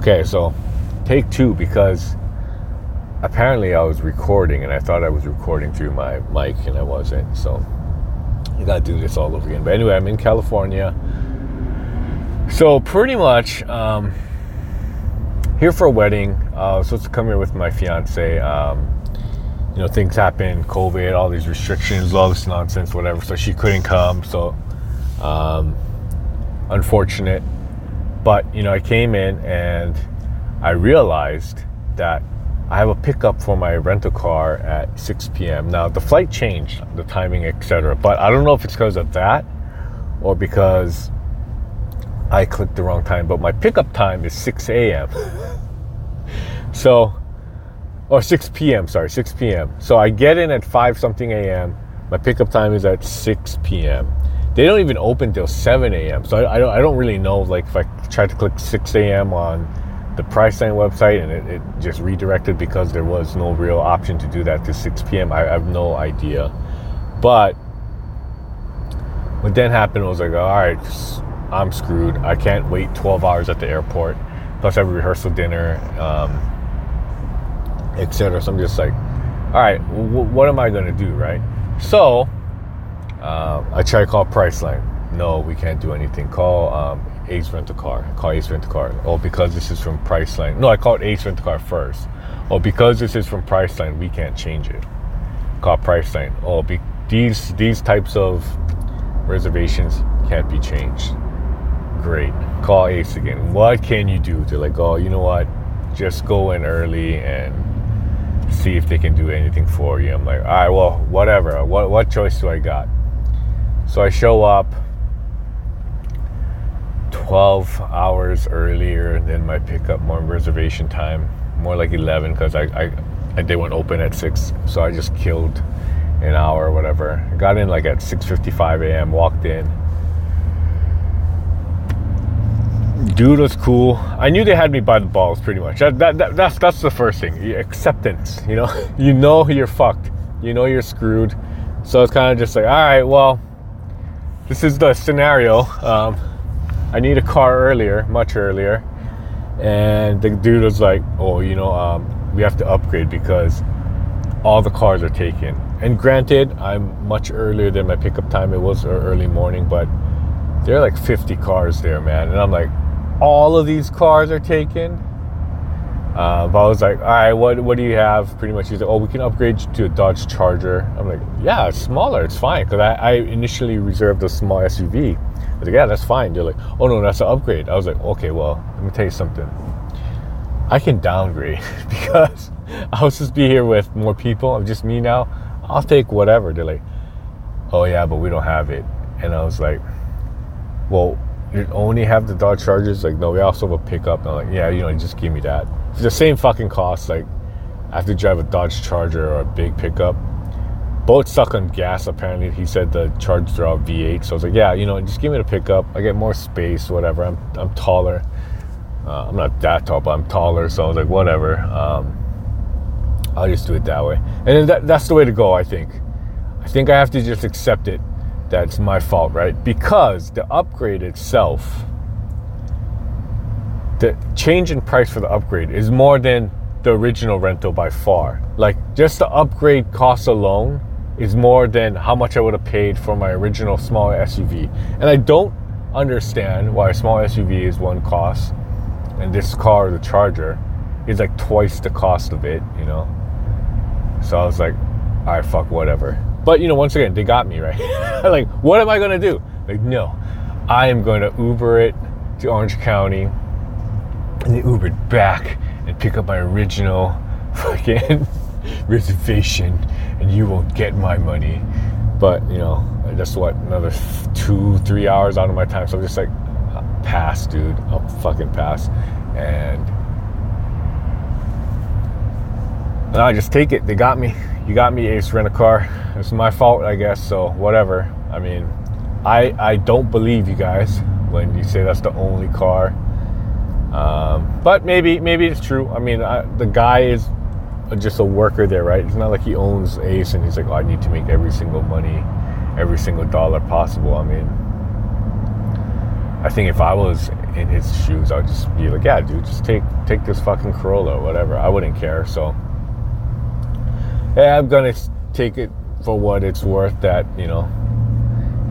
Okay, so take two because apparently I was recording and I thought I was recording through my mic and I wasn't. So I gotta do this all over again. But anyway, I'm in California. So pretty much um, here for a wedding. Uh, I was supposed to come here with my fiance. Um, you know, things happen, COVID, all these restrictions, all this nonsense, whatever. So she couldn't come. So um, unfortunate. But you know, I came in and I realized that I have a pickup for my rental car at 6 p.m. Now the flight changed, the timing, etc. But I don't know if it's because of that or because I clicked the wrong time. But my pickup time is 6 a.m. so, or 6 p.m. Sorry, 6 p.m. So I get in at 5 something a.m. My pickup time is at 6 p.m. They don't even open till 7 a.m. So I, I, don't, I don't really know like if I tried to click 6 a.m. on the price Priceline website and it, it, just redirected because there was no real option to do that to 6 p.m. I, I have no idea. But what then happened was like, all right, I'm screwed. I can't wait 12 hours at the airport. Plus, I have a rehearsal dinner, um, etc. So I'm just like, all right, w- what am I going to do, right? So uh, I try to call Priceline. No, we can't do anything. Call um, Ace Rent a Car. Call Ace Rent a Car. Oh, because this is from Priceline. No, I called Ace Rent a Car first. Oh, because this is from Priceline, we can't change it. Call Priceline. Oh, be, these these types of reservations can't be changed. Great. Call Ace again. What can you do? They're like, oh, you know what? Just go in early and see if they can do anything for you. I'm like, all right, well, whatever. What what choice do I got? So I show up 12 hours earlier than my pickup, more reservation time, more like 11 because I, I, I they went open at 6, so I just killed an hour or whatever. I got in like at 6:55 a.m. Walked in. Dude was cool. I knew they had me by the balls, pretty much. That, that, that, that's that's the first thing. Acceptance. You know, you know you're fucked. You know you're screwed. So it's kind of just like, all right, well, this is the scenario. Um, I need a car earlier, much earlier. And the dude was like, oh, you know, um, we have to upgrade because all the cars are taken. And granted, I'm much earlier than my pickup time. It was early morning, but there are like 50 cars there, man. And I'm like, all of these cars are taken. Uh, but I was like, all right, what what do you have? Pretty much, he's like, oh, we can upgrade to a Dodge Charger. I'm like, yeah, it's smaller, it's fine, because I, I initially reserved a small SUV I was like, yeah, that's fine. They're like, oh no, that's an upgrade. I was like, okay, well, let me tell you something. I can downgrade because I'll just be here with more people. I'm just me now. I'll take whatever. They're like, oh yeah, but we don't have it. And I was like, well, you only have the Dodge Chargers? Like, no, we also have a pickup. And I'm like, yeah, you know, just give me that. It's the same fucking cost. Like, I have to drive a Dodge Charger or a big pickup. Both suck on gas apparently. He said the chargers are out v8 so i was like yeah you know just give me the pickup. I get more space whatever. I'm, I'm taller. Uh, i'm not that tall but i'm taller so i was like whatever. Um, i'll just do it that way. And that, that's the way to go i think. I think i have to just accept it that it's my fault right? Because the upgrade itself the change in price for the upgrade is more than the original rental by far like just the upgrade cost alone is more than how much I would have paid for my original small SUV. And I don't understand why a small SUV is one cost and this car, the Charger, is like twice the cost of it, you know? So I was like, all right, fuck, whatever. But, you know, once again, they got me, right? like, what am I to do? Like, no, I am going to Uber it to Orange County and then Uber back and pick up my original fucking reservation and you won't get my money. But, you know, that's what, another two, three hours out of my time. So I'm just like, pass, dude. I'll fucking pass. And, and I just take it. They got me. You got me, Ace Rent a Car. It's my fault, I guess. So whatever. I mean, I I don't believe you guys when you say that's the only car. Um, but maybe maybe it's true. I mean, I, the guy is just a worker there, right? It's not like he owns Ace and he's like, oh, I need to make every single money, every single dollar possible. I mean, I think if I was in his shoes, I would just be like, yeah, dude, just take take this fucking Corolla or whatever. I wouldn't care. So yeah, I'm gonna take it for what it's worth. That you know,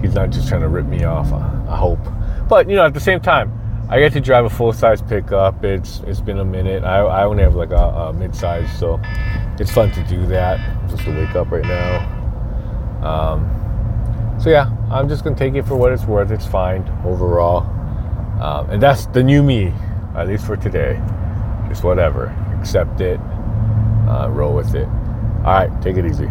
he's not just trying to rip me off. I hope, but you know, at the same time, I get to drive a full size pickup. It's it's been a minute. I, I only have like a, a mid size, so it's fun to do that. Just to wake up right now. Um, so yeah, I'm just gonna take it for what it's worth. It's fine overall, um, and that's the new me, at least for today. Just whatever, accept it, uh, roll with it. All right, take it easy.